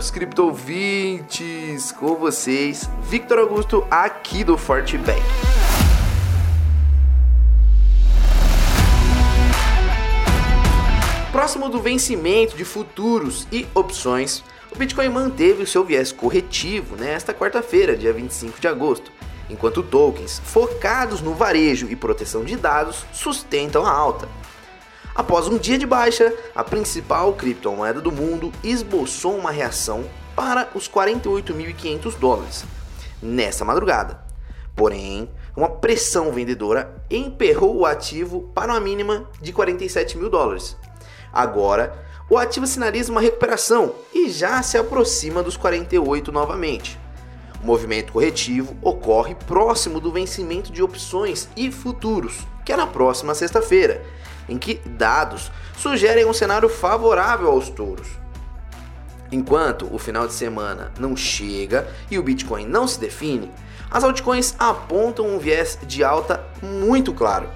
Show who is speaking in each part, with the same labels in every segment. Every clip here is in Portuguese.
Speaker 1: meus criptovintes! Com vocês, Victor Augusto, aqui do Forte Bank. Próximo do vencimento de futuros e opções, o Bitcoin manteve o seu viés corretivo nesta quarta-feira, dia 25 de agosto, enquanto tokens focados no varejo e proteção de dados sustentam a alta. Após um dia de baixa, a principal criptomoeda do mundo esboçou uma reação para os 48.500 dólares nessa madrugada. Porém, uma pressão vendedora emperrou o ativo para uma mínima de 47 mil dólares. Agora, o ativo sinaliza uma recuperação e já se aproxima dos 48 novamente. O movimento corretivo ocorre próximo do vencimento de opções e futuros, que é na próxima sexta-feira, em que dados sugerem um cenário favorável aos touros. Enquanto o final de semana não chega e o Bitcoin não se define, as altcoins apontam um viés de alta muito claro.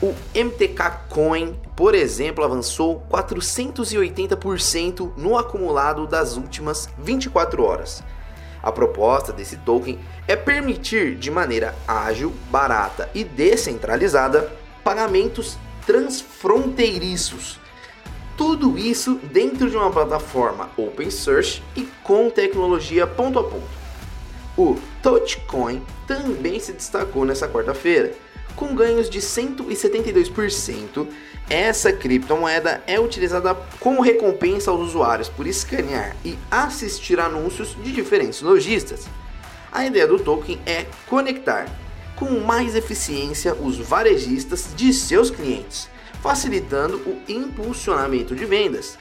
Speaker 1: O MTK Coin, por exemplo, avançou 480% no acumulado das últimas 24 horas. A proposta desse token é permitir de maneira ágil, barata e descentralizada pagamentos transfronteiriços. Tudo isso dentro de uma plataforma open source e com tecnologia ponto a ponto. O Touchcoin também se destacou nessa quarta-feira, com ganhos de 172%. Essa criptomoeda é utilizada como recompensa aos usuários por escanear e assistir anúncios de diferentes lojistas. A ideia do token é conectar com mais eficiência os varejistas de seus clientes, facilitando o impulsionamento de vendas.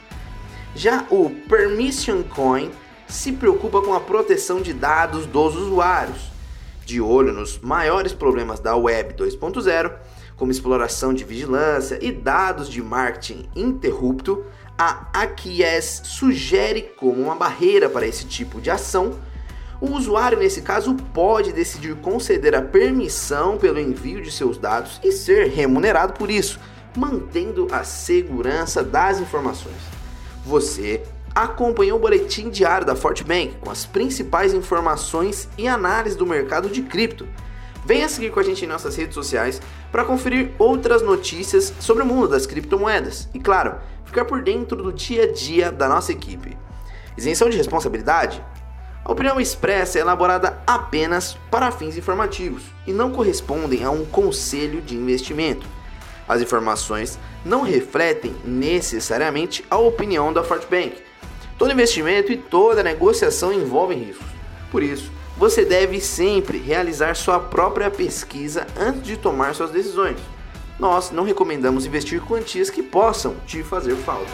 Speaker 1: Já o Permission Coin se preocupa com a proteção de dados dos usuários, de olho nos maiores problemas da Web 2.0, como exploração de vigilância e dados de marketing interrupto, a Acquies sugere como uma barreira para esse tipo de ação o usuário, nesse caso, pode decidir conceder a permissão pelo envio de seus dados e ser remunerado por isso, mantendo a segurança das informações. Você acompanhou o boletim diário da Fortbank com as principais informações e análise do mercado de cripto. Venha seguir com a gente em nossas redes sociais para conferir outras notícias sobre o mundo das criptomoedas e, claro, ficar por dentro do dia a dia da nossa equipe. Isenção de responsabilidade? A opinião expressa é elaborada apenas para fins informativos e não correspondem a um conselho de investimento. As informações não refletem necessariamente a opinião da Fortbank. Todo investimento e toda negociação envolvem riscos. Por isso, você deve sempre realizar sua própria pesquisa antes de tomar suas decisões. Nós não recomendamos investir quantias que possam te fazer falta.